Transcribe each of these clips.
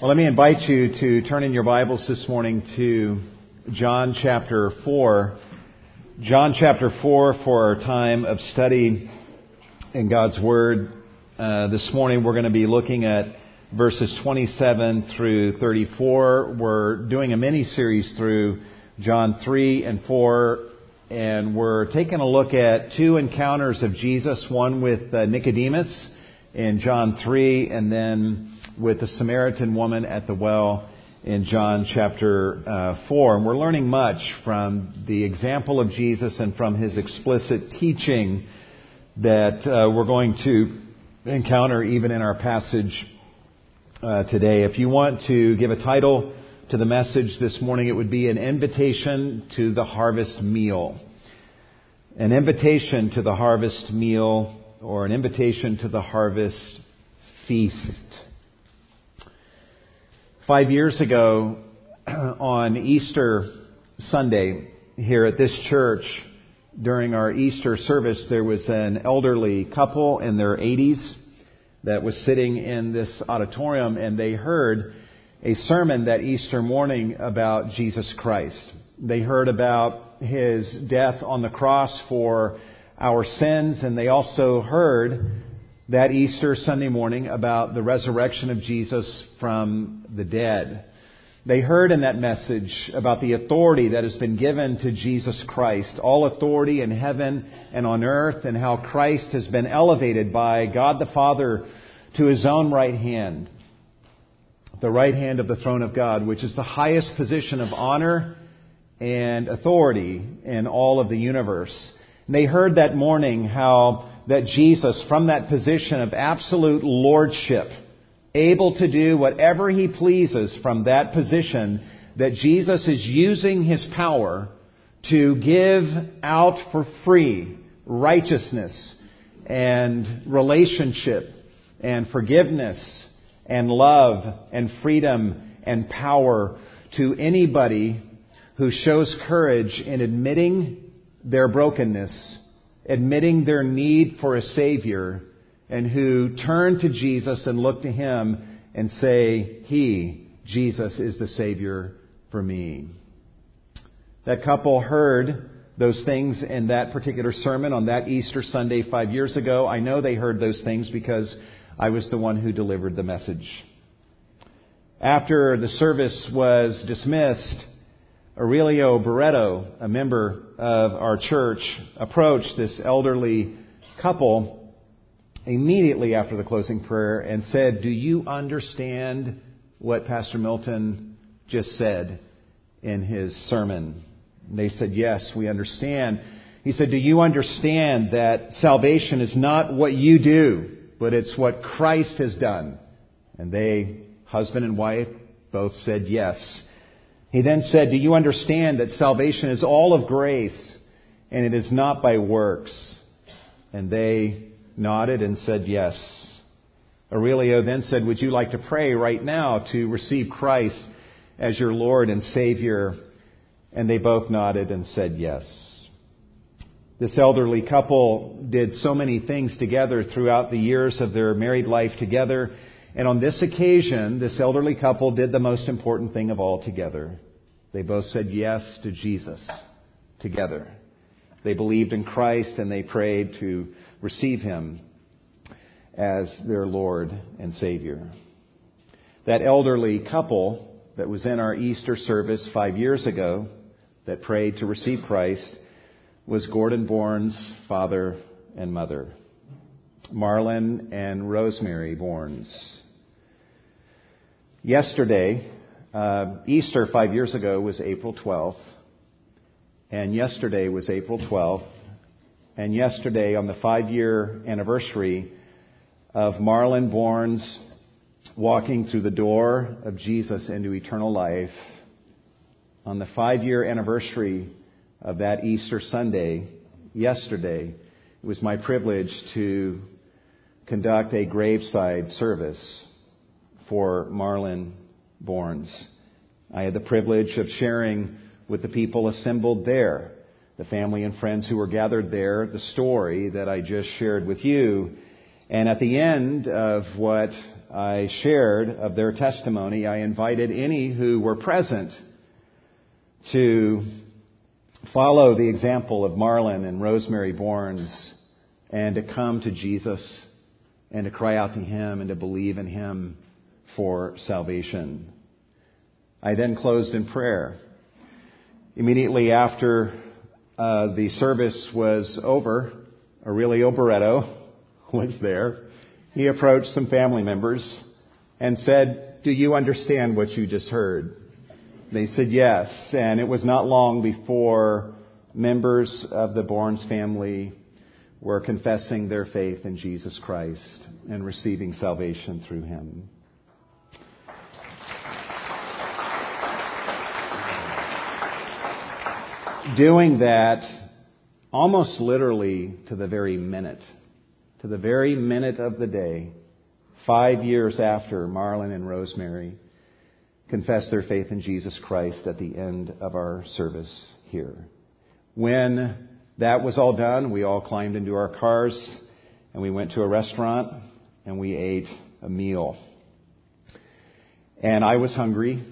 Well, let me invite you to turn in your Bibles this morning to John chapter 4. John chapter 4 for our time of study in God's Word. Uh, this morning we're going to be looking at verses 27 through 34. We're doing a mini series through John 3 and 4, and we're taking a look at two encounters of Jesus, one with uh, Nicodemus in John 3, and then with the Samaritan woman at the well in John chapter uh, 4. And we're learning much from the example of Jesus and from his explicit teaching that uh, we're going to encounter even in our passage uh, today. If you want to give a title to the message this morning, it would be an invitation to the harvest meal. An invitation to the harvest meal or an invitation to the harvest feast. Five years ago, on Easter Sunday, here at this church, during our Easter service, there was an elderly couple in their 80s that was sitting in this auditorium, and they heard a sermon that Easter morning about Jesus Christ. They heard about his death on the cross for our sins, and they also heard that Easter Sunday morning about the resurrection of Jesus from the dead. They heard in that message about the authority that has been given to Jesus Christ, all authority in heaven and on earth, and how Christ has been elevated by God the Father to his own right hand, the right hand of the throne of God, which is the highest position of honor and authority in all of the universe. And they heard that morning how that Jesus, from that position of absolute lordship, able to do whatever he pleases from that position, that Jesus is using his power to give out for free righteousness and relationship and forgiveness and love and freedom and power to anybody who shows courage in admitting their brokenness admitting their need for a Savior and who turn to Jesus and look to Him and say, He, Jesus, is the Savior for me. That couple heard those things in that particular sermon on that Easter Sunday five years ago. I know they heard those things because I was the one who delivered the message. After the service was dismissed, Aurelio Barreto, a member of our church, approached this elderly couple immediately after the closing prayer and said, Do you understand what Pastor Milton just said in his sermon? And they said, Yes, we understand. He said, Do you understand that salvation is not what you do, but it's what Christ has done? And they, husband and wife, both said yes. He then said, Do you understand that salvation is all of grace and it is not by works? And they nodded and said, Yes. Aurelio then said, Would you like to pray right now to receive Christ as your Lord and Savior? And they both nodded and said, Yes. This elderly couple did so many things together throughout the years of their married life together. And on this occasion, this elderly couple did the most important thing of all together. They both said yes to Jesus together. They believed in Christ and they prayed to receive Him as their Lord and Savior. That elderly couple that was in our Easter service five years ago that prayed to receive Christ was Gordon Bourne's father and mother, Marlon and Rosemary Bournes. Yesterday, uh, Easter five years ago was April 12th, and yesterday was April 12th, and yesterday on the five year anniversary of Marlon Bourne's walking through the door of Jesus into eternal life, on the five year anniversary of that Easter Sunday, yesterday, it was my privilege to conduct a graveside service for Marlon Borns. I had the privilege of sharing with the people assembled there, the family and friends who were gathered there, the story that I just shared with you. And at the end of what I shared of their testimony, I invited any who were present to follow the example of Marlon and Rosemary Borns and to come to Jesus and to cry out to Him and to believe in Him for salvation. I then closed in prayer. Immediately after uh, the service was over, Aurelio Barreto was there. He approached some family members and said, Do you understand what you just heard? They said yes, and it was not long before members of the Bournes family were confessing their faith in Jesus Christ and receiving salvation through him. Doing that almost literally to the very minute, to the very minute of the day, five years after Marlon and Rosemary confessed their faith in Jesus Christ at the end of our service here. When that was all done, we all climbed into our cars and we went to a restaurant and we ate a meal. And I was hungry.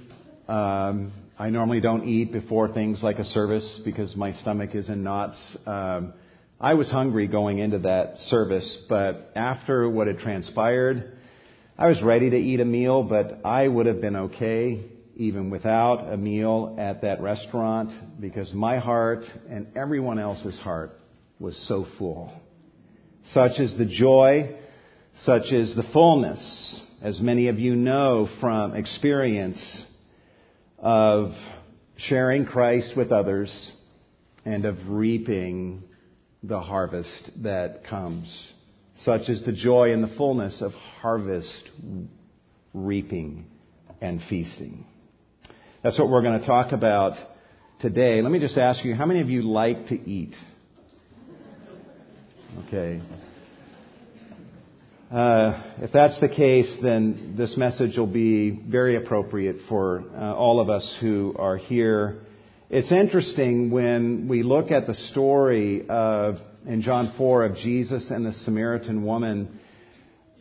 Um, I normally don't eat before things like a service because my stomach is in knots. Um, I was hungry going into that service, but after what had transpired, I was ready to eat a meal, but I would have been okay even without a meal at that restaurant because my heart and everyone else's heart was so full. Such is the joy, such is the fullness, as many of you know from experience of sharing Christ with others and of reaping the harvest that comes. Such is the joy and the fullness of harvest reaping and feasting. That's what we're going to talk about today. Let me just ask you, how many of you like to eat? Okay. Uh, if that's the case, then this message will be very appropriate for uh, all of us who are here. It's interesting when we look at the story of in John 4 of Jesus and the Samaritan woman.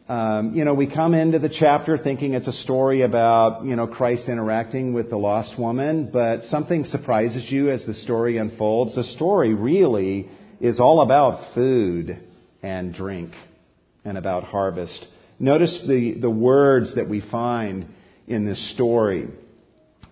Um, you know, we come into the chapter thinking it's a story about, you know, Christ interacting with the lost woman, but something surprises you as the story unfolds. The story really is all about food and drink and about harvest. Notice the, the words that we find in this story.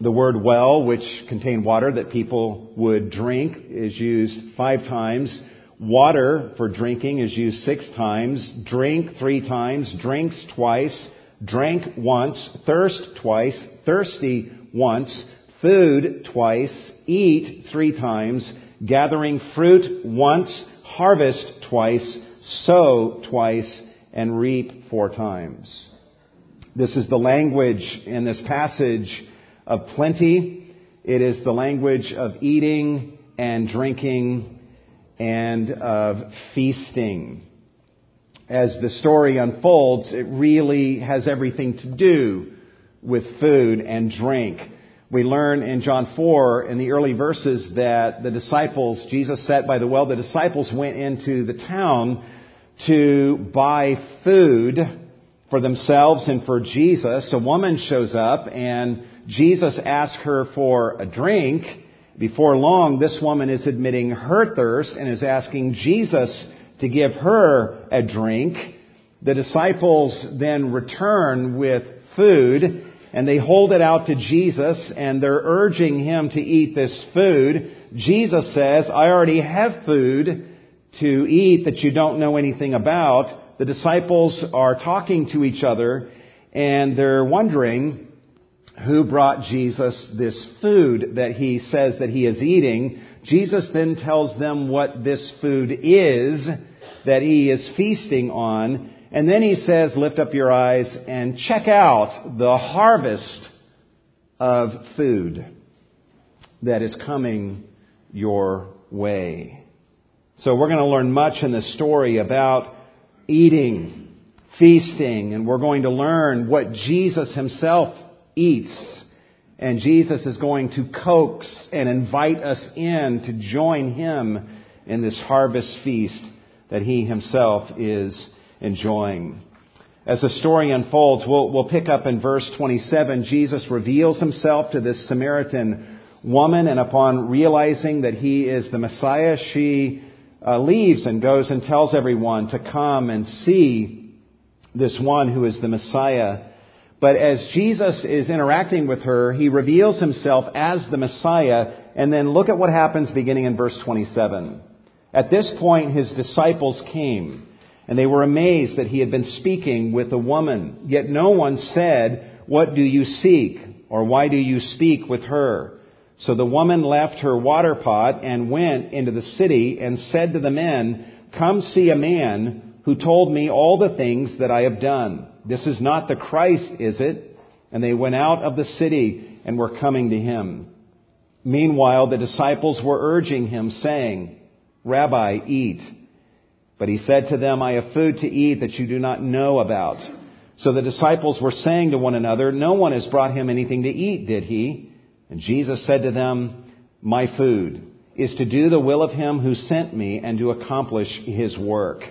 The word well, which contained water that people would drink, is used five times. Water for drinking is used six times. Drink three times. Drinks twice. Drank once. Thirst twice. Thirsty once. Food twice. Eat three times. Gathering fruit once. Harvest twice. Sow twice. And reap four times. This is the language in this passage of plenty. It is the language of eating and drinking and of feasting. As the story unfolds, it really has everything to do with food and drink. We learn in John 4 in the early verses that the disciples, Jesus sat by the well, the disciples went into the town to buy food for themselves and for Jesus. A woman shows up and Jesus asks her for a drink. Before long, this woman is admitting her thirst and is asking Jesus to give her a drink. The disciples then return with food and they hold it out to Jesus and they're urging him to eat this food. Jesus says, I already have food to eat that you don't know anything about. The disciples are talking to each other and they're wondering, who brought Jesus this food that he says that he is eating. Jesus then tells them what this food is that he is feasting on. And then he says, lift up your eyes and check out the harvest of food that is coming your way. So we're going to learn much in this story about eating, feasting, and we're going to learn what Jesus himself eats. And Jesus is going to coax and invite us in to join him in this harvest feast that he himself is enjoying. As the story unfolds, we'll, we'll pick up in verse 27. Jesus reveals himself to this Samaritan woman, and upon realizing that he is the Messiah, she uh, leaves and goes and tells everyone to come and see this one who is the Messiah. But as Jesus is interacting with her, he reveals himself as the Messiah, and then look at what happens beginning in verse 27. At this point, his disciples came, and they were amazed that he had been speaking with a woman. Yet no one said, What do you seek? or Why do you speak with her? So the woman left her water pot and went into the city and said to the men, Come see a man who told me all the things that I have done. This is not the Christ, is it? And they went out of the city and were coming to him. Meanwhile, the disciples were urging him, saying, Rabbi, eat. But he said to them, I have food to eat that you do not know about. So the disciples were saying to one another, No one has brought him anything to eat, did he? And Jesus said to them, My food is to do the will of him who sent me and to accomplish his work.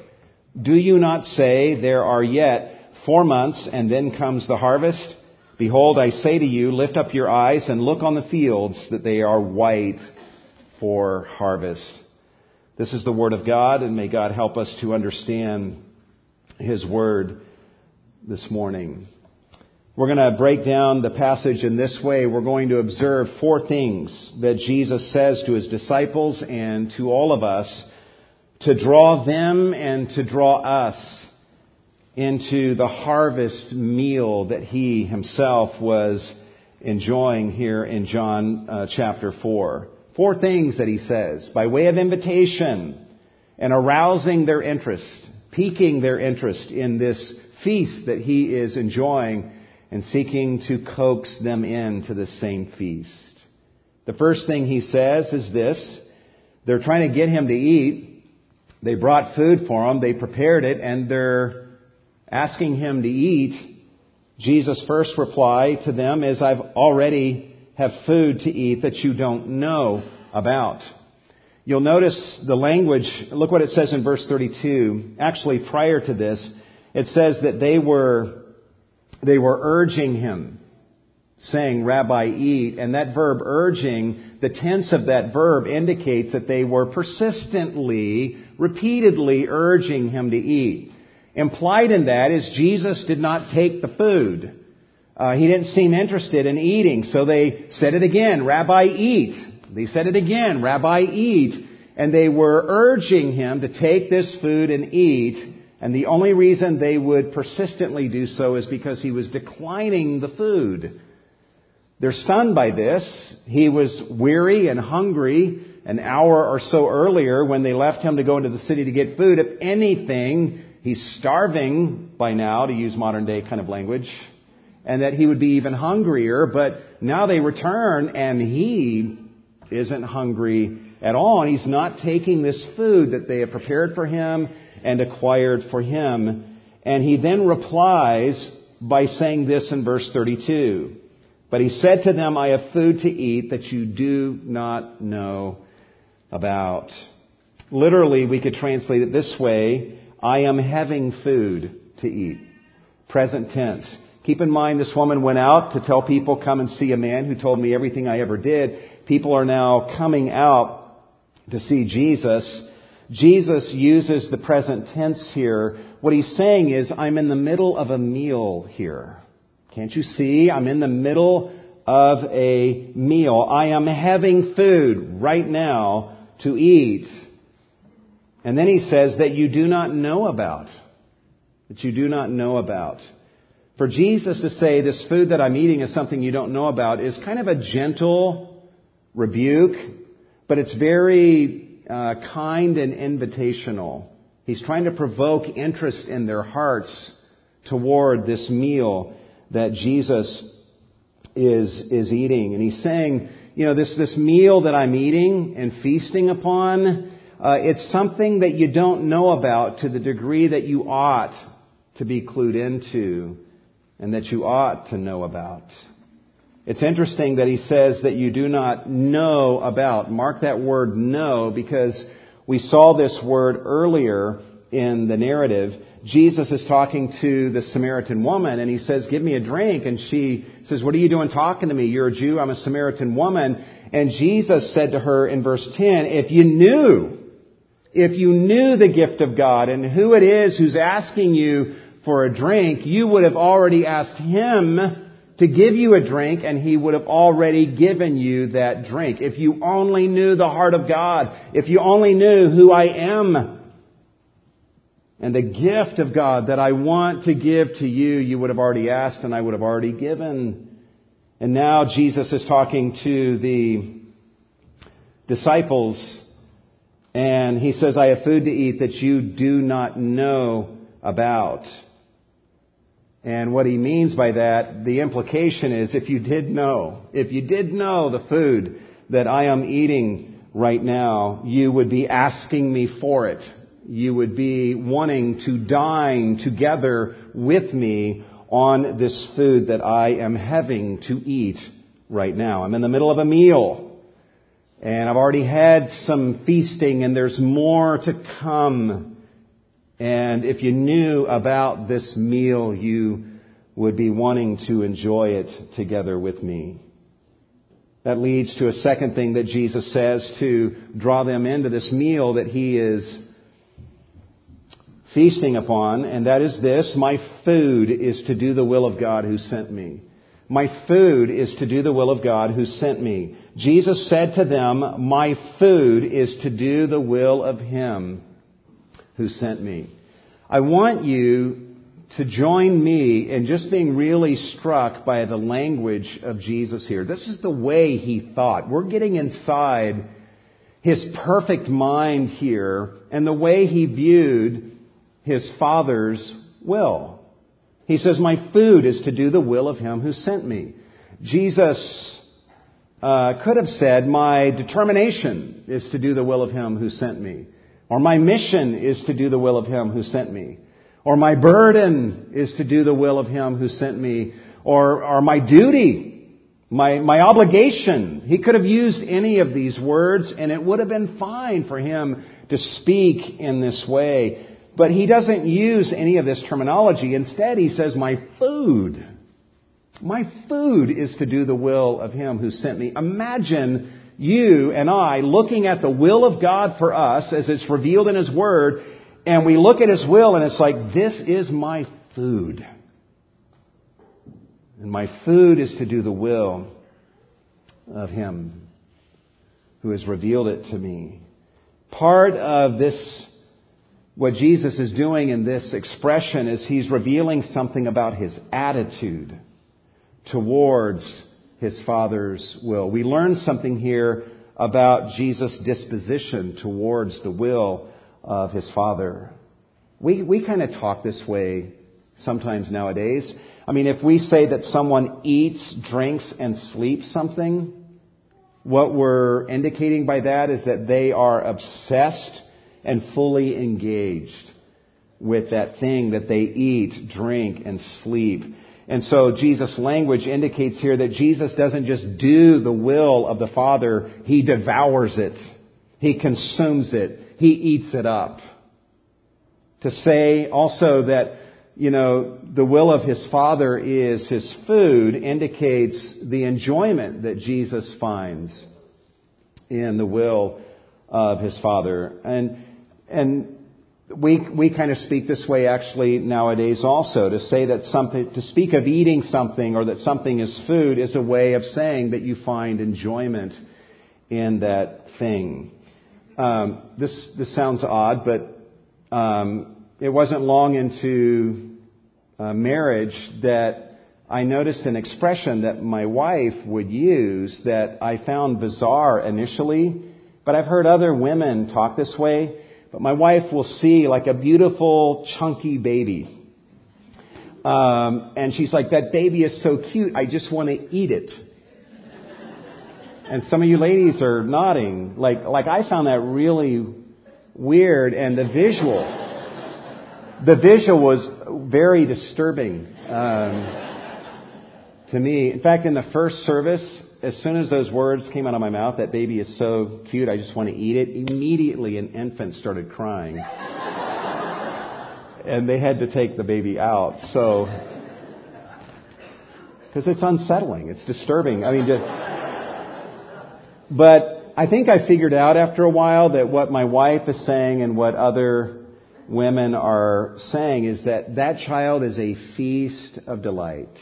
Do you not say, There are yet four months and then comes the harvest? Behold, I say to you, lift up your eyes and look on the fields that they are white for harvest. This is the Word of God, and may God help us to understand His Word this morning. We're going to break down the passage in this way. We're going to observe four things that Jesus says to His disciples and to all of us to draw them and to draw us into the harvest meal that He Himself was enjoying here in John uh, chapter 4. Four things that he says by way of invitation and arousing their interest, piquing their interest in this feast that he is enjoying and seeking to coax them into the same feast. The first thing he says is this. They're trying to get him to eat. They brought food for him. They prepared it and they're asking him to eat. Jesus' first reply to them is, I've already have food to eat that you don't know about. You'll notice the language, look what it says in verse 32. Actually, prior to this, it says that they were, they were urging him, saying, Rabbi, eat. And that verb urging, the tense of that verb indicates that they were persistently, repeatedly urging him to eat. Implied in that is Jesus did not take the food. Uh, he didn't seem interested in eating, so they said it again, Rabbi, eat. They said it again, Rabbi, eat. And they were urging him to take this food and eat. And the only reason they would persistently do so is because he was declining the food. They're stunned by this. He was weary and hungry an hour or so earlier when they left him to go into the city to get food. If anything, he's starving by now, to use modern day kind of language and that he would be even hungrier, but now they return and he isn't hungry at all, and he's not taking this food that they have prepared for him and acquired for him. And he then replies by saying this in verse 32. But he said to them, I have food to eat that you do not know about. Literally, we could translate it this way I am having food to eat. Present tense. Keep in mind, this woman went out to tell people, come and see a man who told me everything I ever did. People are now coming out to see Jesus. Jesus uses the present tense here. What he's saying is, I'm in the middle of a meal here. Can't you see? I'm in the middle of a meal. I am having food right now to eat. And then he says that you do not know about. That you do not know about. For Jesus to say this food that I'm eating is something you don't know about is kind of a gentle rebuke, but it's very uh, kind and invitational. He's trying to provoke interest in their hearts toward this meal that Jesus is, is eating. And he's saying, you know, this, this meal that I'm eating and feasting upon, uh, it's something that you don't know about to the degree that you ought to be clued into and that you ought to know about. It's interesting that he says that you do not know about. Mark that word know because we saw this word earlier in the narrative, Jesus is talking to the Samaritan woman and he says, give me a drink. And she says, what are you doing talking to me? You're a Jew. I'm a Samaritan woman. And Jesus said to her in verse 10, if you knew, if you knew the gift of God and who it is who's asking you for a drink, you would have already asked him to give you a drink and he would have already given you that drink. If you only knew the heart of God, if you only knew who I am, and the gift of God that I want to give to you, you would have already asked and I would have already given. And now Jesus is talking to the disciples and he says, I have food to eat that you do not know about. And what he means by that, the implication is if you did know, if you did know the food that I am eating right now, you would be asking me for it you would be wanting to dine together with me on this food that I am having to eat right now. I'm in the middle of a meal. And I've already had some feasting and there's more to come. And if you knew about this meal, you would be wanting to enjoy it together with me. That leads to a second thing that Jesus says to draw them into this meal that he is feasting upon, and that is this My food is to do the will of God who sent me. My food is to do the will of God who sent me. Jesus said to them, My food is to do the will of Him who sent me. I want you to join me in just being really struck by the language of Jesus here. This is the way He thought. We're getting inside His perfect mind here and the way He viewed his Father's will. He says, My food is to do the will of him who sent me. Jesus uh, could have said, My determination is to do the will of him who sent me. Or my mission is to do the will of him who sent me. Or my burden is to do the will of him who sent me. Or, or my duty, my, my obligation. He could have used any of these words and it would have been fine for him to speak in this way. But he doesn't use any of this terminology. Instead, he says, My food. My food is to do the will of him who sent me. Imagine you and I looking at the will of God for us as it's revealed in his word, and we look at his will and it's like, This is my food. And my food is to do the will of him who has revealed it to me. Part of this what Jesus is doing in this expression is he's revealing something about his attitude towards his Father's will. We learn something here about Jesus' disposition towards the will of his Father. We, we kind of talk this way sometimes nowadays. I mean, if we say that someone eats, drinks, and sleeps something, what we're indicating by that is that they are obsessed and fully engaged with that thing that they eat, drink, and sleep. And so Jesus' language indicates here that Jesus doesn't just do the will of the Father, He devours it. He consumes it. He eats it up. To say also that, you know, the will of His Father is His food indicates the enjoyment that Jesus finds in the will of His Father. And and we, we kind of speak this way actually nowadays also to say that something, to speak of eating something or that something is food is a way of saying that you find enjoyment in that thing. Um, this, this sounds odd, but um, it wasn't long into uh, marriage that I noticed an expression that my wife would use that I found bizarre initially, but I've heard other women talk this way. But my wife will see like a beautiful, chunky baby. Um, and she's like, that baby is so cute, I just want to eat it. And some of you ladies are nodding. Like, like I found that really weird and the visual, the visual was very disturbing, um, to me. In fact, in the first service, as soon as those words came out of my mouth, that baby is so cute, I just want to eat it, immediately an infant started crying. and they had to take the baby out. So, because it's unsettling, it's disturbing. I mean, just, but I think I figured out after a while that what my wife is saying and what other women are saying is that that child is a feast of delight.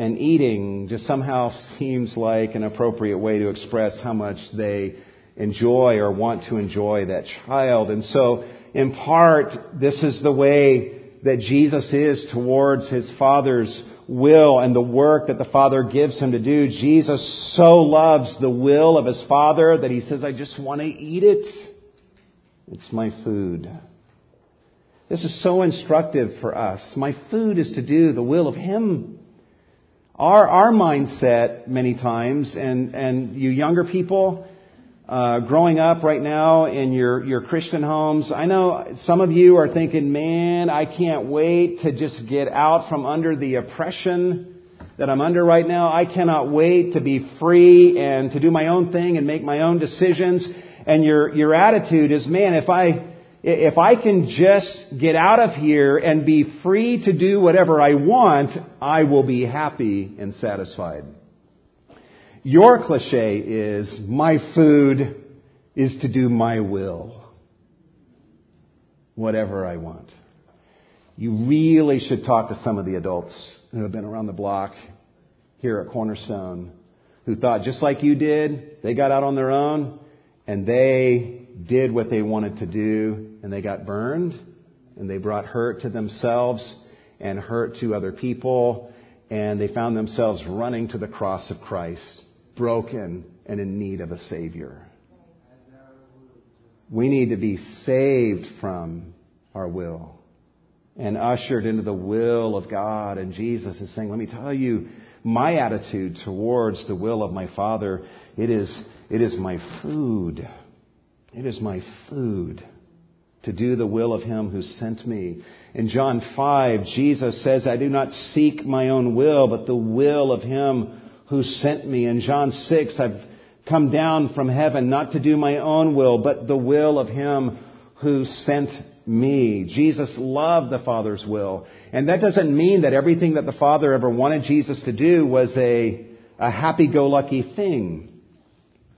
And eating just somehow seems like an appropriate way to express how much they enjoy or want to enjoy that child. And so, in part, this is the way that Jesus is towards his Father's will and the work that the Father gives him to do. Jesus so loves the will of his Father that he says, I just want to eat it. It's my food. This is so instructive for us. My food is to do the will of Him. Our, our mindset many times, and, and you younger people, uh, growing up right now in your, your Christian homes, I know some of you are thinking, man, I can't wait to just get out from under the oppression that I'm under right now. I cannot wait to be free and to do my own thing and make my own decisions. And your, your attitude is, man, if I, if I can just get out of here and be free to do whatever I want, I will be happy and satisfied. Your cliche is, my food is to do my will. Whatever I want. You really should talk to some of the adults who have been around the block here at Cornerstone who thought just like you did, they got out on their own and they did what they wanted to do and they got burned and they brought hurt to themselves and hurt to other people and they found themselves running to the cross of Christ broken and in need of a Savior. We need to be saved from our will and ushered into the will of God. And Jesus is saying, let me tell you, my attitude towards the will of my Father, it is, it is my food. It is my food to do the will of Him who sent me. In John 5, Jesus says, I do not seek my own will, but the will of Him who sent me. In John 6, I've come down from heaven not to do my own will, but the will of Him who sent me. Jesus loved the Father's will. And that doesn't mean that everything that the Father ever wanted Jesus to do was a, a happy-go-lucky thing.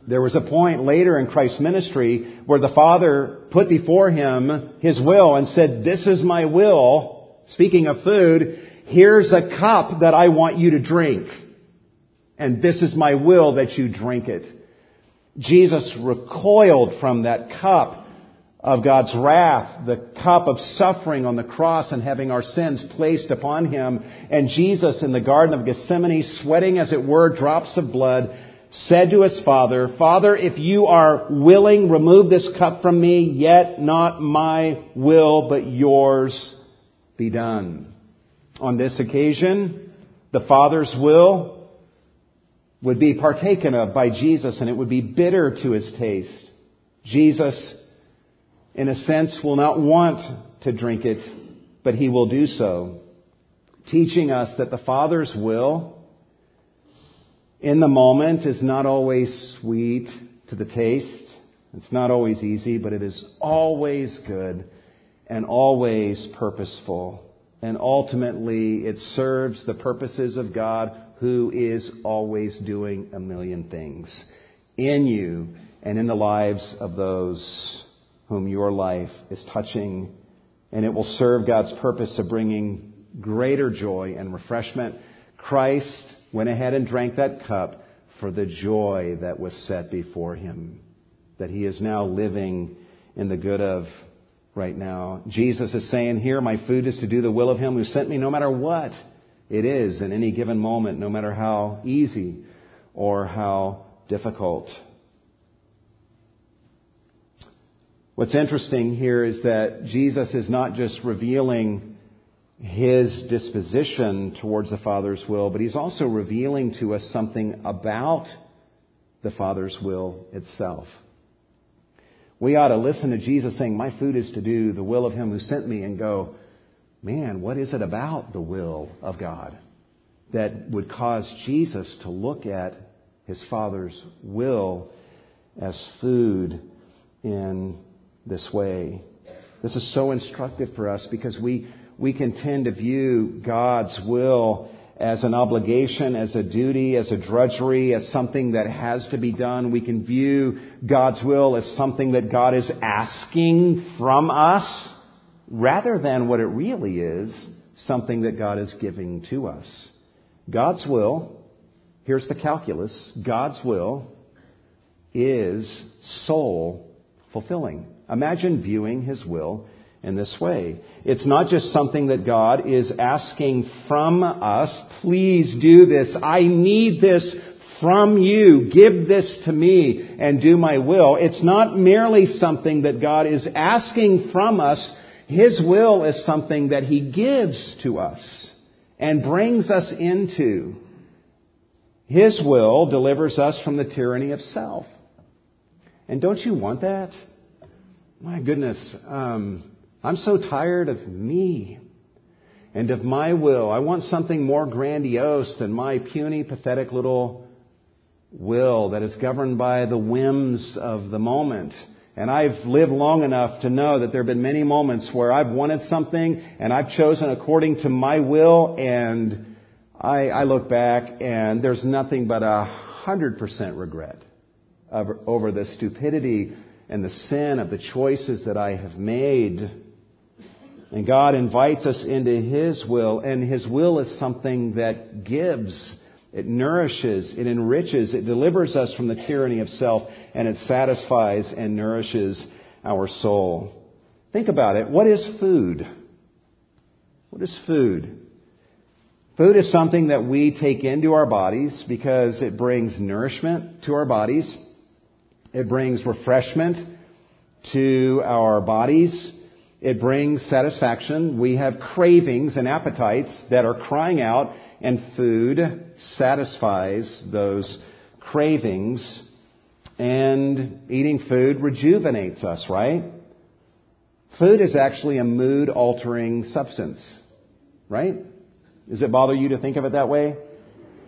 There was a point later in Christ's ministry where the Father put before him his will and said, This is my will. Speaking of food, here's a cup that I want you to drink and this is my will that you drink it. Jesus recoiled from that cup of God's wrath, the cup of suffering on the cross and having our sins placed upon him. And Jesus in the Garden of Gethsemane, sweating as it were drops of blood, said to his Father, Father, if you are willing, remove this cup from me, yet not my will, but yours be done. On this occasion, the Father's will would be partaken of by Jesus and it would be bitter to his taste. Jesus, in a sense, will not want to drink it, but he will do so, teaching us that the Father's will in the moment is not always sweet to the taste. It's not always easy, but it is always good and always purposeful. And ultimately, it serves the purposes of God who is always doing a million things in you and in the lives of those whom your life is touching. And it will serve God's purpose of bringing greater joy and refreshment. Christ went ahead and drank that cup for the joy that was set before him, that he is now living in the good of right now. Jesus is saying here, my food is to do the will of him who sent me no matter what it is in any given moment, no matter how easy or how difficult. What's interesting here is that Jesus is not just revealing his disposition towards the Father's will, but he's also revealing to us something about the Father's will itself. We ought to listen to Jesus saying, My food is to do the will of him who sent me, and go, man, what is it about the will of God that would cause Jesus to look at his Father's will as food in this way? This is so instructive for us because we, we can tend to view God's will as an obligation, as a duty, as a drudgery, as something that has to be done. We can view God's will as something that God is asking from us rather than what it really is, something that God is giving to us. God's will, here's the calculus, God's will is soul fulfilling. Imagine viewing His will in this way. It's not just something that God is asking from us. Please do this. I need this from you. Give this to me and do my will. It's not merely something that God is asking from us. His will is something that He gives to us and brings us into. His will delivers us from the tyranny of self. And don't you want that? My goodness, um, I'm so tired of me and of my will. I want something more grandiose than my puny, pathetic little will that is governed by the whims of the moment. And I've lived long enough to know that there have been many moments where I've wanted something and I've chosen according to my will and I, I look back and there's nothing but a hundred percent regret over, over the stupidity and the sin of the choices that I have made. And God invites us into His will, and His will is something that gives, it nourishes, it enriches, it delivers us from the tyranny of self, and it satisfies and nourishes our soul. Think about it. What is food? What is food? Food is something that we take into our bodies because it brings nourishment to our bodies. It brings refreshment to our bodies. It brings satisfaction. We have cravings and appetites that are crying out, and food satisfies those cravings. And eating food rejuvenates us, right? Food is actually a mood altering substance, right? Does it bother you to think of it that way?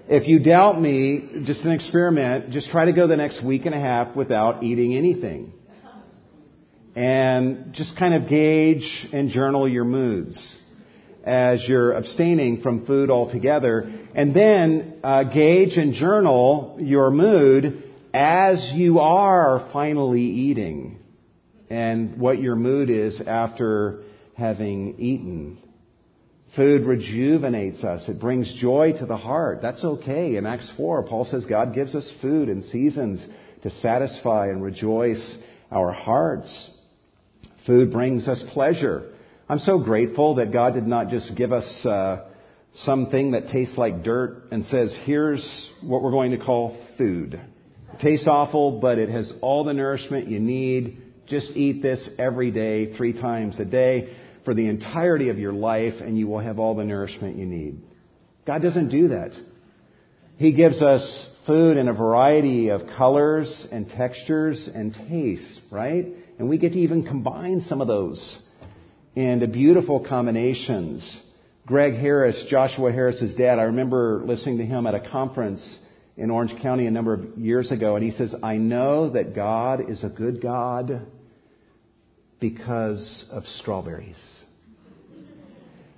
If you doubt me, just an experiment, just try to go the next week and a half without eating anything and just kind of gauge and journal your moods as you're abstaining from food altogether. And then uh, gauge and journal your mood as you are finally eating and what your mood is after having eaten. Food rejuvenates us. It brings joy to the heart. That's okay. In Acts 4, Paul says God gives us food and seasons to satisfy and rejoice our hearts. Food brings us pleasure. I'm so grateful that God did not just give us uh, something that tastes like dirt and says, here's what we're going to call food. It tastes awful, but it has all the nourishment you need. Just eat this every day, three times a day, for the entirety of your life, and you will have all the nourishment you need. God doesn't do that. He gives us food in a variety of colors and textures and tastes, right? And we get to even combine some of those into beautiful combinations. Greg Harris, Joshua Harris's dad, I remember listening to him at a conference in Orange County a number of years ago, and he says, I know that God is a good God because of strawberries.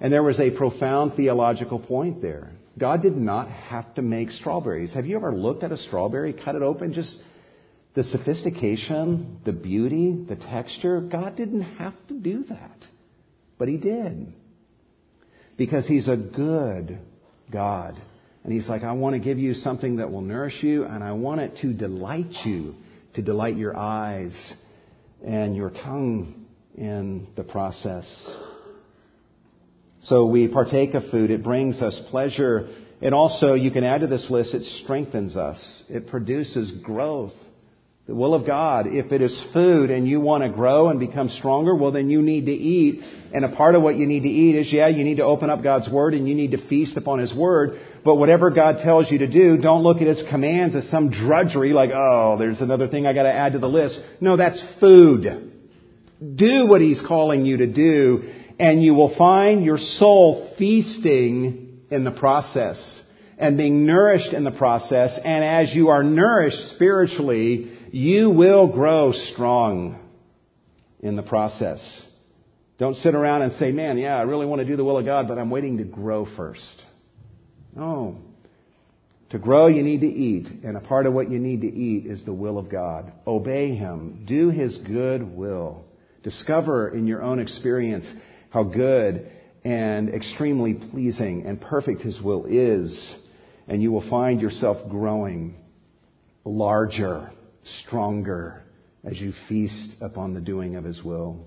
And there was a profound theological point there. God did not have to make strawberries. Have you ever looked at a strawberry, cut it open, just the sophistication, the beauty, the texture, God didn't have to do that. But He did. Because He's a good God. And He's like, I want to give you something that will nourish you, and I want it to delight you, to delight your eyes and your tongue in the process. So we partake of food. It brings us pleasure. And also, you can add to this list, it strengthens us. It produces growth. The will of God. If it is food and you want to grow and become stronger, well then you need to eat. And a part of what you need to eat is, yeah, you need to open up God's Word and you need to feast upon His Word. But whatever God tells you to do, don't look at His commands as some drudgery like, oh, there's another thing I gotta add to the list. No, that's food. Do what He's calling you to do and you will find your soul feasting in the process and being nourished in the process. And as you are nourished spiritually, you will grow strong in the process. Don't sit around and say, man, yeah, I really want to do the will of God, but I'm waiting to grow first. No. To grow, you need to eat. And a part of what you need to eat is the will of God. Obey Him. Do His good will. Discover in your own experience how good and extremely pleasing and perfect His will is. And you will find yourself growing larger, stronger as you feast upon the doing of His will.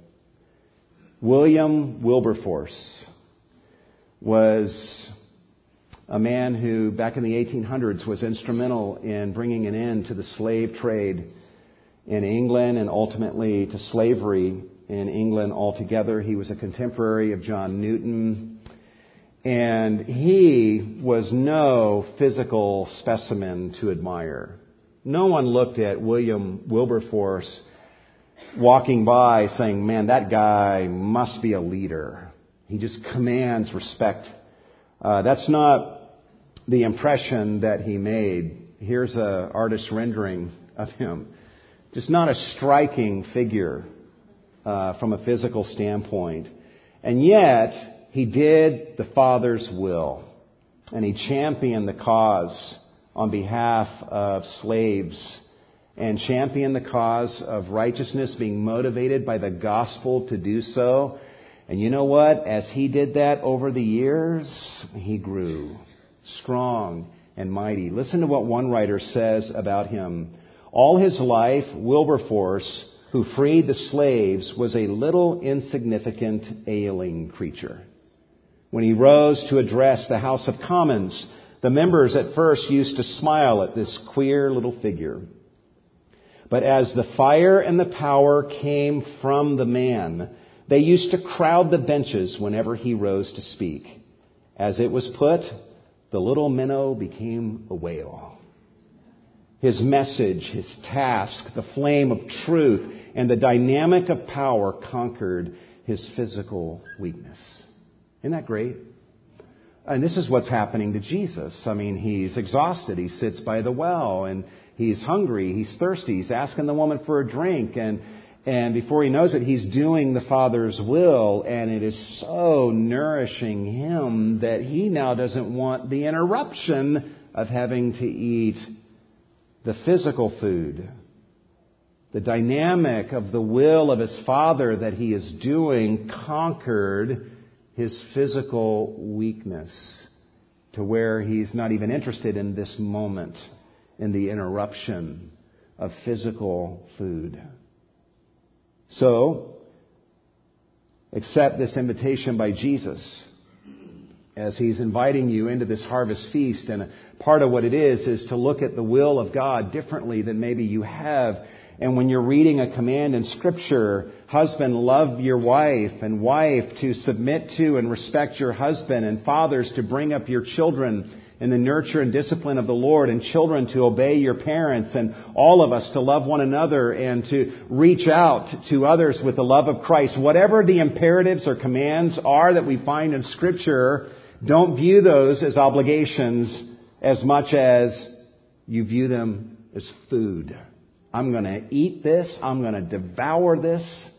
William Wilberforce was a man who, back in the 1800s, was instrumental in bringing an end to the slave trade in England and ultimately to slavery in England altogether. He was a contemporary of John Newton. And he was no physical specimen to admire. No one looked at William Wilberforce walking by saying, man, that guy must be a leader. He just commands respect. Uh, that's not the impression that he made. Here's an artist's rendering of him. Just not a striking figure uh, from a physical standpoint. And yet, he did the Father's will. And he championed the cause on behalf of slaves and championed the cause of righteousness, being motivated by the gospel to do so. And you know what? As he did that over the years, he grew strong and mighty. Listen to what one writer says about him. All his life, Wilberforce, who freed the slaves, was a little insignificant, ailing creature. When he rose to address the House of Commons, the members at first used to smile at this queer little figure. But as the fire and the power came from the man, they used to crowd the benches whenever he rose to speak. As it was put, the little minnow became a whale. His message, his task, the flame of truth, and the dynamic of power conquered his physical weakness. Isn't that great? And this is what's happening to Jesus. I mean, he's exhausted. He sits by the well and He's hungry. He's thirsty. He's asking the woman for a drink. And, and before he knows it, he's doing the Father's will. And it is so nourishing him that he now doesn't want the interruption of having to eat the physical food. The dynamic of the will of his Father that he is doing conquered his physical weakness to where he's not even interested in this moment in the interruption of physical food. So, accept this invitation by Jesus as he's inviting you into this harvest feast. And part of what it is, is to look at the will of God differently than maybe you have. And when you're reading a command in scripture, husband, love your wife, and wife to submit to and respect your husband, and fathers to bring up your children in the nurture and discipline of the Lord and children to obey your parents and all of us to love one another and to reach out to others with the love of Christ. Whatever the imperatives or commands are that we find in scripture, don't view those as obligations as much as you view them as food. I'm going to eat this. I'm going to devour this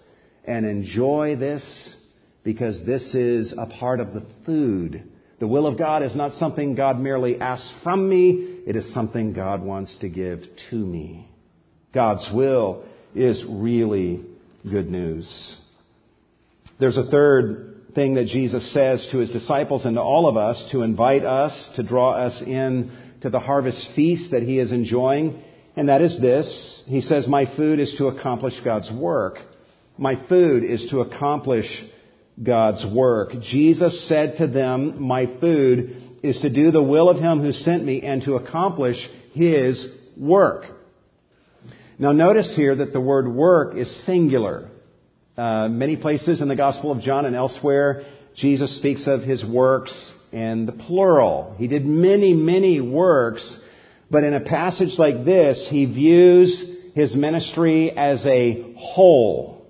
and enjoy this because this is a part of the food the will of God is not something God merely asks from me, it is something God wants to give to me. God's will is really good news. There's a third thing that Jesus says to his disciples and to all of us to invite us, to draw us in to the harvest feast that he is enjoying. And that is this. He says, My food is to accomplish God's work. My food is to accomplish God's work. Jesus said to them, My food is to do the will of Him who sent me and to accomplish His work. Now notice here that the word work is singular. Uh, many places in the Gospel of John and elsewhere, Jesus speaks of His works in the plural. He did many, many works, but in a passage like this, He views His ministry as a whole.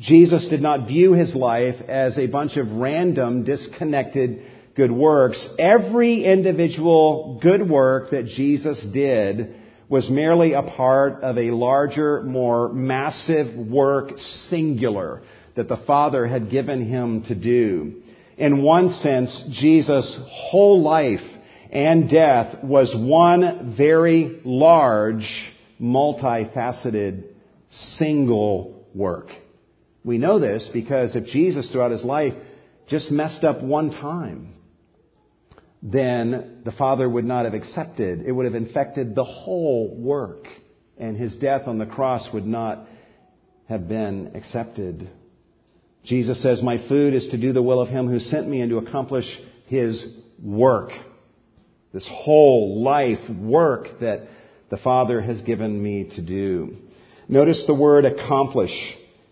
Jesus did not view his life as a bunch of random, disconnected good works. Every individual good work that Jesus did was merely a part of a larger, more massive work, singular, that the Father had given him to do. In one sense, Jesus' whole life and death was one very large, multifaceted, single work. We know this because if Jesus throughout his life just messed up one time, then the Father would not have accepted. It would have infected the whole work, and his death on the cross would not have been accepted. Jesus says, My food is to do the will of him who sent me and to accomplish his work. This whole life work that the Father has given me to do. Notice the word accomplish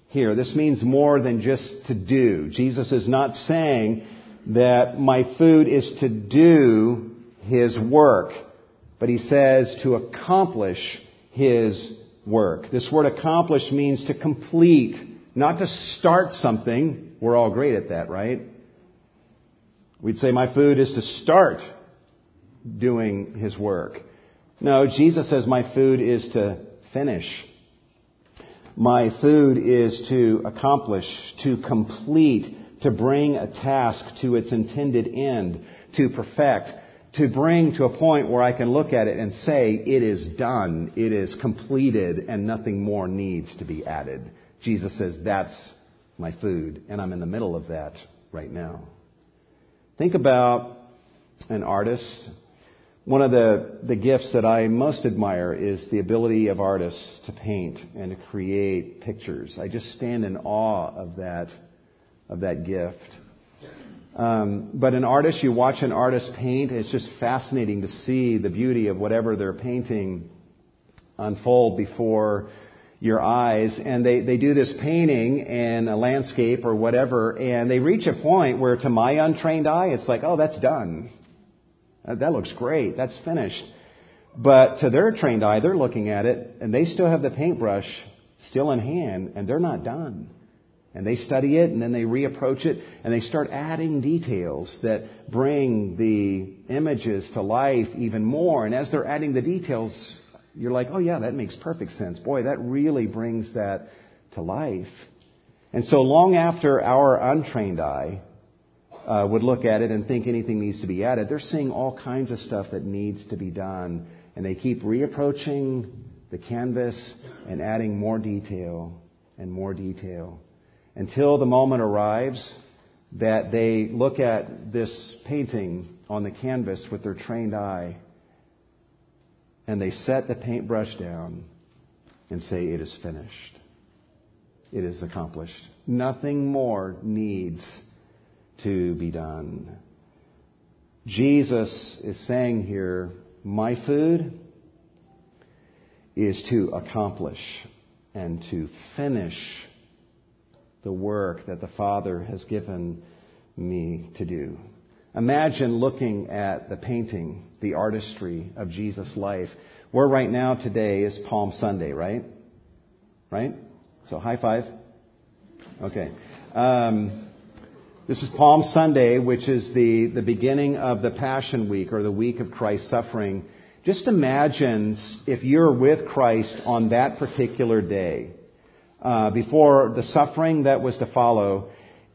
here. This means more than just to do. Jesus is not saying that my food is to do his work, but he says to accomplish his work. This word accomplish means to complete, not to start something. We're all great at that, right? We'd say my food is to start doing his work. No, Jesus says my food is to finish. My food is to accomplish, to complete, to bring a task to its intended end, to perfect, to bring to a point where I can look at it and say, it is done, it is completed, and nothing more needs to be added. Jesus says, that's my food, and I'm in the middle of that right now. Think about an artist one of the, the gifts that I most admire is the ability of artists to paint and to create pictures. I just stand in awe of that, of that gift. Um, but an artist, you watch an artist paint, it's just fascinating to see the beauty of whatever they're painting unfold before your eyes. And they, they do this painting in a landscape or whatever, and they reach a point where to my untrained eye, it's like, oh, that's done. Uh, that looks great. That's finished. But to their trained eye, they're looking at it and they still have the paintbrush still in hand and they're not done. And they study it and then they reapproach it and they start adding details that bring the images to life even more. And as they're adding the details, you're like, oh yeah, that makes perfect sense. Boy, that really brings that to life. And so long after our untrained eye uh, would look at it and think anything needs to be added. They're seeing all kinds of stuff that needs to be done, and they keep reapproaching the canvas and adding more detail and more detail until the moment arrives that they look at this painting on the canvas with their trained eye and they set the paintbrush down and say, It is finished. It is accomplished. Nothing more needs to be done. Jesus is saying here, my food is to accomplish and to finish the work that the Father has given me to do. Imagine looking at the painting, the artistry of Jesus' life. Where right now today is Palm Sunday, right? Right? So high five. Okay. Um, this is Palm Sunday, which is the, the beginning of the Passion Week or the week of Christ's suffering. Just imagine if you're with Christ on that particular day, uh, before the suffering that was to follow.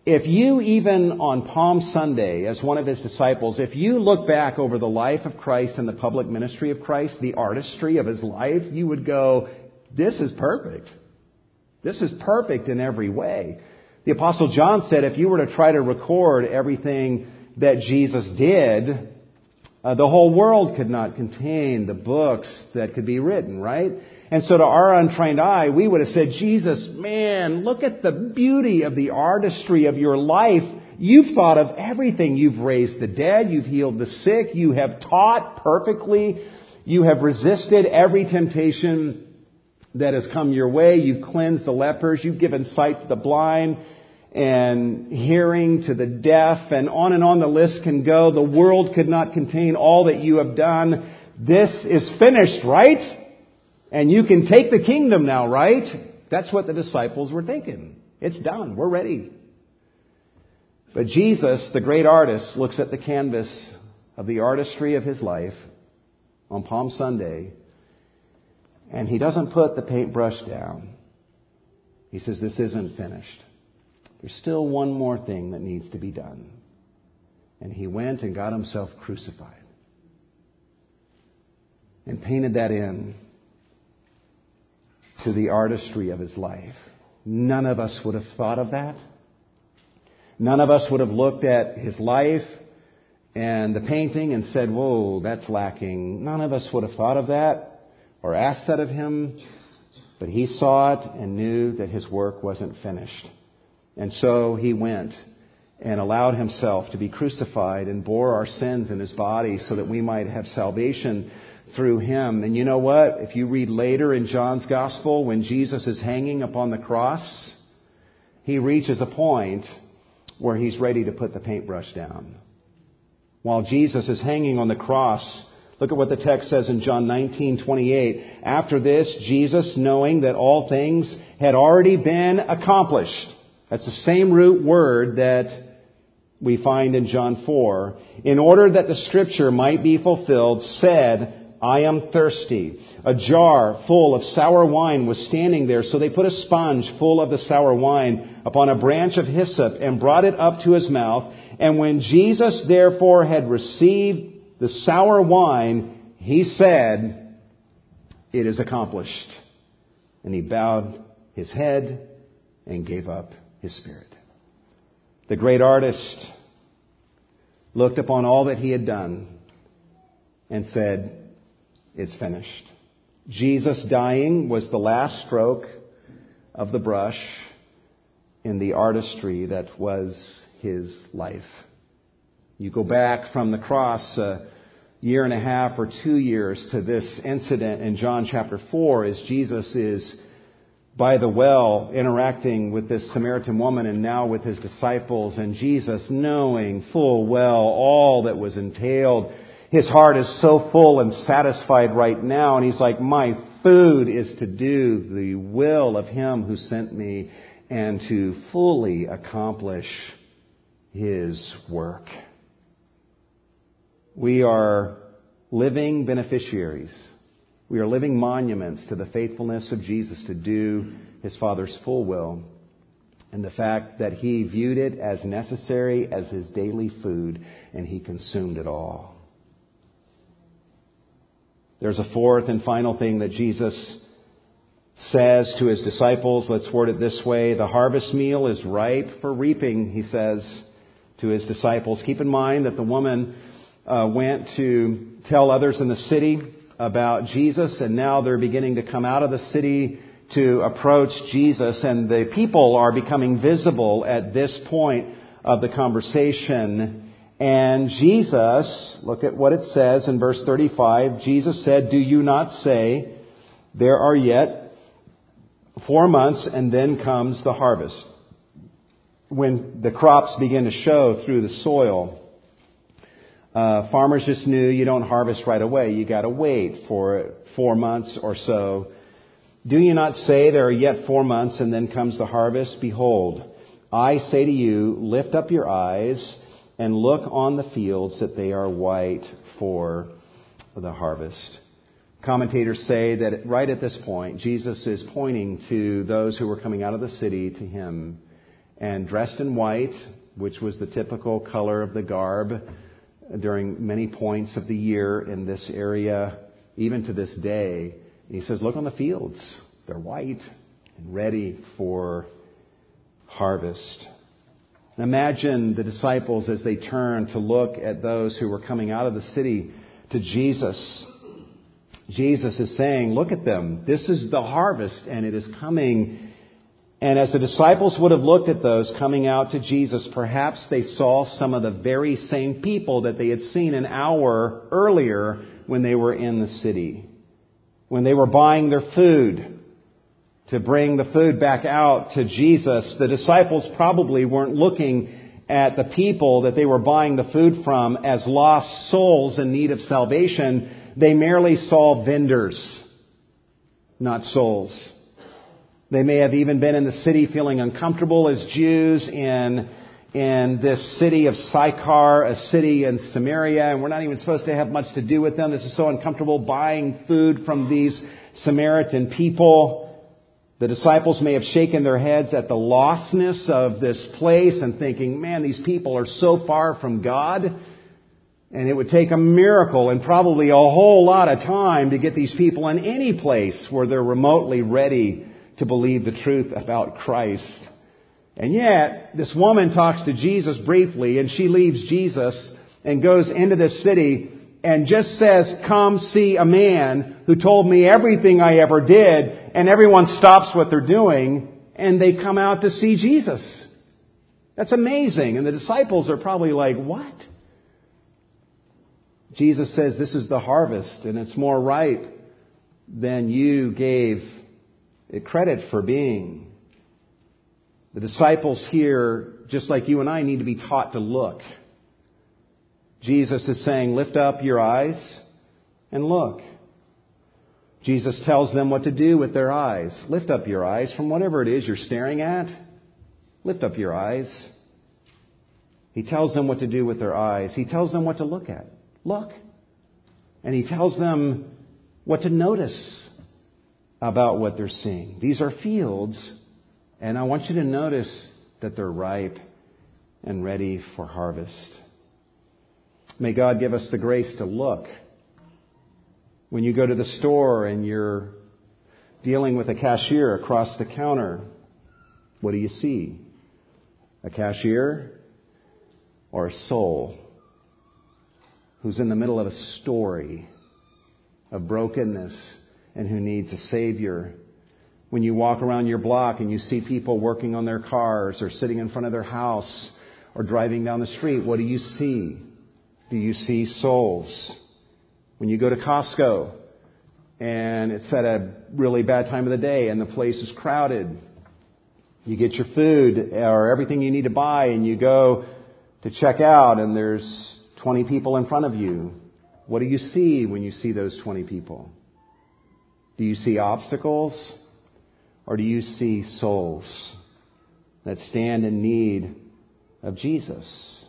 If you, even on Palm Sunday, as one of his disciples, if you look back over the life of Christ and the public ministry of Christ, the artistry of his life, you would go, this is perfect. This is perfect in every way. The apostle John said if you were to try to record everything that Jesus did, uh, the whole world could not contain the books that could be written, right? And so to our untrained eye, we would have said, Jesus, man, look at the beauty of the artistry of your life. You've thought of everything. You've raised the dead. You've healed the sick. You have taught perfectly. You have resisted every temptation that has come your way. You've cleansed the lepers. You've given sight to the blind and hearing to the deaf and on and on the list can go. The world could not contain all that you have done. This is finished, right? And you can take the kingdom now, right? That's what the disciples were thinking. It's done. We're ready. But Jesus, the great artist, looks at the canvas of the artistry of his life on Palm Sunday, and he doesn't put the paintbrush down. He says, This isn't finished. There's still one more thing that needs to be done. And he went and got himself crucified and painted that in to the artistry of his life. None of us would have thought of that. None of us would have looked at his life and the painting and said, Whoa, that's lacking. None of us would have thought of that or asked that of him. But he saw it and knew that his work wasn't finished. And so he went and allowed himself to be crucified and bore our sins in his body so that we might have salvation through him. And you know what? If you read later in John's gospel, when Jesus is hanging upon the cross, he reaches a point where he's ready to put the paintbrush down. While Jesus is hanging on the cross, look at what the text says in John 19:28. After this, Jesus, knowing that all things had already been accomplished. That's the same root word that we find in John 4. In order that the scripture might be fulfilled, said, I am thirsty. A jar full of sour wine was standing there, so they put a sponge full of the sour wine upon a branch of hyssop and brought it up to his mouth. And when Jesus therefore had received the sour wine, he said, It is accomplished. And he bowed his head and gave up his spirit. The great artist looked upon all that he had done and said, it's finished. Jesus dying was the last stroke of the brush in the artistry that was his life. You go back from the cross a year and a half or two years to this incident in John chapter 4 as Jesus is by the well interacting with this Samaritan woman and now with his disciples and Jesus knowing full well all that was entailed his heart is so full and satisfied right now, and he's like, My food is to do the will of him who sent me and to fully accomplish his work. We are living beneficiaries. We are living monuments to the faithfulness of Jesus to do his Father's full will and the fact that he viewed it as necessary as his daily food and he consumed it all. There's a fourth and final thing that Jesus says to his disciples. Let's word it this way. The harvest meal is ripe for reaping, he says to his disciples. Keep in mind that the woman uh, went to tell others in the city about Jesus, and now they're beginning to come out of the city to approach Jesus, and the people are becoming visible at this point of the conversation. And Jesus, look at what it says in verse 35. Jesus said, Do you not say, There are yet four months and then comes the harvest? When the crops begin to show through the soil, uh, farmers just knew you don't harvest right away. You got to wait for four months or so. Do you not say there are yet four months and then comes the harvest? Behold, I say to you, lift up your eyes and look on the fields that they are white for the harvest. Commentators say that right at this point, Jesus is pointing to those who were coming out of the city to him and dressed in white, which was the typical color of the garb during many points of the year in this area, even to this day. And he says, Look on the fields. They're white and ready for harvest. Imagine the disciples as they turn to look at those who were coming out of the city to Jesus. Jesus is saying, Look at them. This is the harvest, and it is coming. And as the disciples would have looked at those coming out to Jesus, perhaps they saw some of the very same people that they had seen an hour earlier when they were in the city. When they were buying their food, to bring the food back out to Jesus, the disciples probably weren't looking at the people that they were buying the food from as lost souls in need of salvation. They merely saw vendors, not souls. They may have even been in the city feeling uncomfortable as Jews in, in this city of Sychar, a city in Samaria, and we're not even supposed to have much to do with them. This is so uncomfortable buying food from these Samaritan people. The disciples may have shaken their heads at the lostness of this place and thinking, man, these people are so far from God. And it would take a miracle and probably a whole lot of time to get these people in any place where they're remotely ready to believe the truth about Christ. And yet, this woman talks to Jesus briefly and she leaves Jesus and goes into the city and just says, come see a man who told me everything I ever did and everyone stops what they're doing and they come out to see Jesus. That's amazing. And the disciples are probably like, what? Jesus says this is the harvest and it's more ripe than you gave credit for being. The disciples here, just like you and I, need to be taught to look. Jesus is saying, lift up your eyes and look. Jesus tells them what to do with their eyes. Lift up your eyes from whatever it is you're staring at. Lift up your eyes. He tells them what to do with their eyes. He tells them what to look at. Look. And he tells them what to notice about what they're seeing. These are fields, and I want you to notice that they're ripe and ready for harvest. May God give us the grace to look. When you go to the store and you're dealing with a cashier across the counter, what do you see? A cashier or a soul? who's in the middle of a story of brokenness and who needs a Savior. When you walk around your block and you see people working on their cars or sitting in front of their house or driving down the street, what do you see? Do you see souls? When you go to Costco and it's at a really bad time of the day and the place is crowded, you get your food or everything you need to buy and you go to check out and there's 20 people in front of you. What do you see when you see those 20 people? Do you see obstacles or do you see souls that stand in need of Jesus?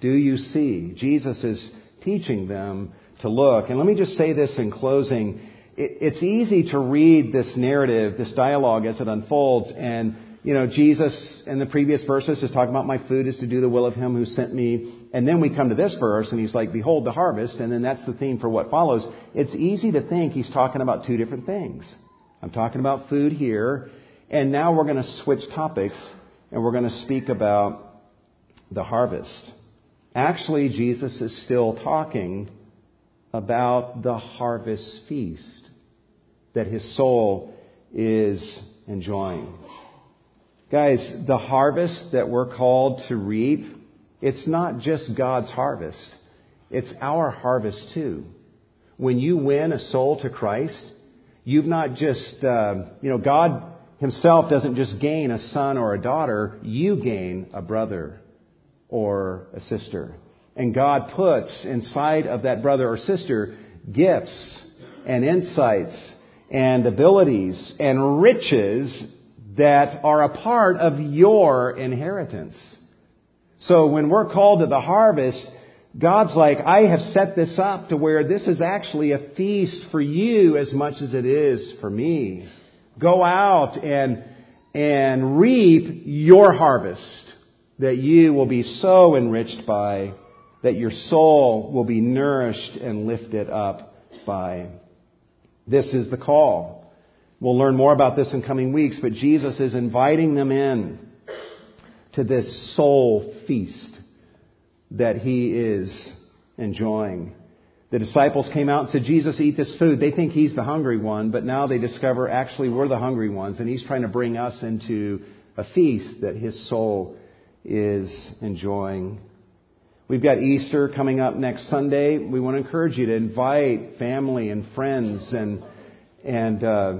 Do you see? Jesus is teaching them to look. And let me just say this in closing. It's easy to read this narrative, this dialogue as it unfolds and you know, Jesus in the previous verses is talking about my food is to do the will of him who sent me. And then we come to this verse and he's like, behold the harvest. And then that's the theme for what follows. It's easy to think he's talking about two different things. I'm talking about food here. And now we're going to switch topics and we're going to speak about the harvest. Actually, Jesus is still talking about the harvest feast that his soul is enjoying. Guys, the harvest that we're called to reap, it's not just God's harvest. It's our harvest too. When you win a soul to Christ, you've not just, uh, you know, God Himself doesn't just gain a son or a daughter, you gain a brother or a sister. And God puts inside of that brother or sister gifts and insights and abilities and riches that are a part of your inheritance. So when we're called to the harvest, God's like, I have set this up to where this is actually a feast for you as much as it is for me. Go out and, and reap your harvest that you will be so enriched by, that your soul will be nourished and lifted up by. This is the call. We'll learn more about this in coming weeks, but Jesus is inviting them in to this soul feast that he is enjoying. The disciples came out and said, Jesus, eat this food. They think he's the hungry one, but now they discover actually we're the hungry ones, and he's trying to bring us into a feast that his soul is enjoying. We've got Easter coming up next Sunday. We want to encourage you to invite family and friends and and uh,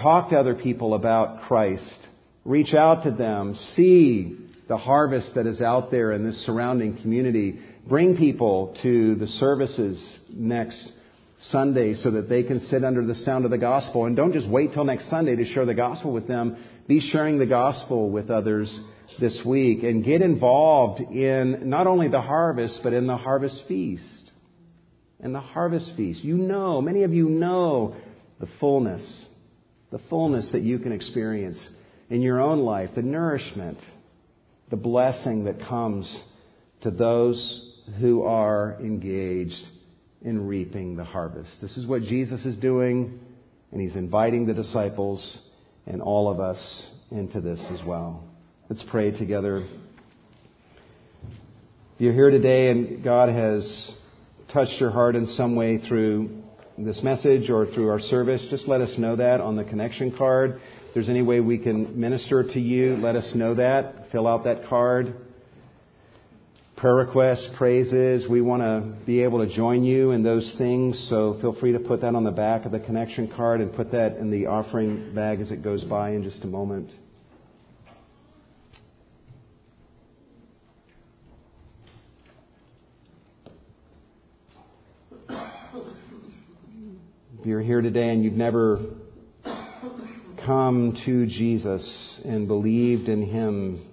Talk to other people about Christ. Reach out to them. See the harvest that is out there in this surrounding community. Bring people to the services next Sunday so that they can sit under the sound of the gospel. And don't just wait till next Sunday to share the gospel with them. Be sharing the gospel with others this week and get involved in not only the harvest, but in the harvest feast. And the harvest feast. You know, many of you know the fullness the fullness that you can experience in your own life, the nourishment, the blessing that comes to those who are engaged in reaping the harvest. This is what Jesus is doing, and he's inviting the disciples and all of us into this as well. Let's pray together. If you're here today and God has touched your heart in some way through this message or through our service, just let us know that on the connection card. There's any way we can minister to you, let us know that. Fill out that card prayer requests, praises. We want to be able to join you in those things, so feel free to put that on the back of the connection card and put that in the offering bag as it goes by in just a moment. If you're here today and you've never come to Jesus and believed in Him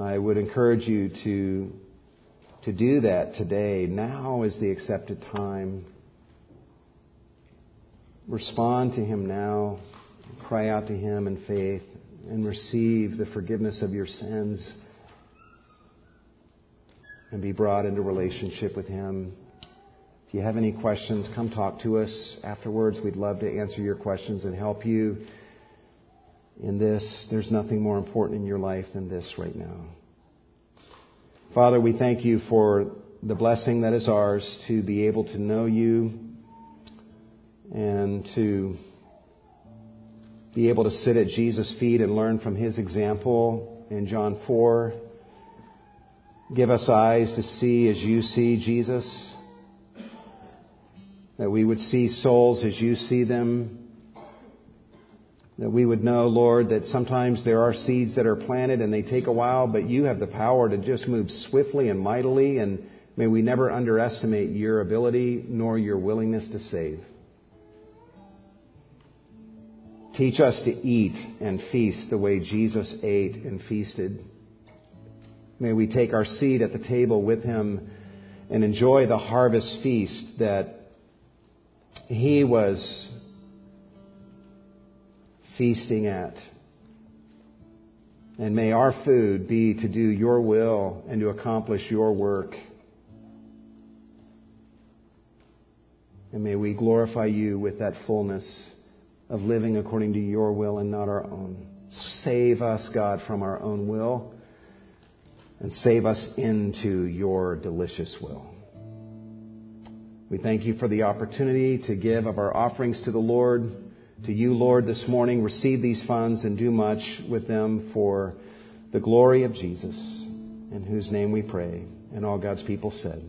I would encourage you to, to do that today. Now is the accepted time. Respond to Him now. Cry out to Him in faith and receive the forgiveness of your sins and be brought into relationship with Him. If you have any questions, come talk to us afterwards. We'd love to answer your questions and help you in this. There's nothing more important in your life than this right now. Father, we thank you for the blessing that is ours to be able to know you and to be able to sit at Jesus' feet and learn from his example in John 4. Give us eyes to see as you see Jesus, that we would see souls as you see them that we would know, Lord, that sometimes there are seeds that are planted and they take a while, but you have the power to just move swiftly and mightily, and may we never underestimate your ability nor your willingness to save. Teach us to eat and feast the way Jesus ate and feasted. May we take our seat at the table with him and enjoy the harvest feast that he was feasting at. And may our food be to do your will and to accomplish your work. And may we glorify you with that fullness of living according to your will and not our own. Save us, God, from our own will and save us into your delicious will. We thank you for the opportunity to give of our offerings to the Lord to you, Lord, this morning. Receive these funds and do much with them for the glory of Jesus, in whose name we pray. And all God's people said,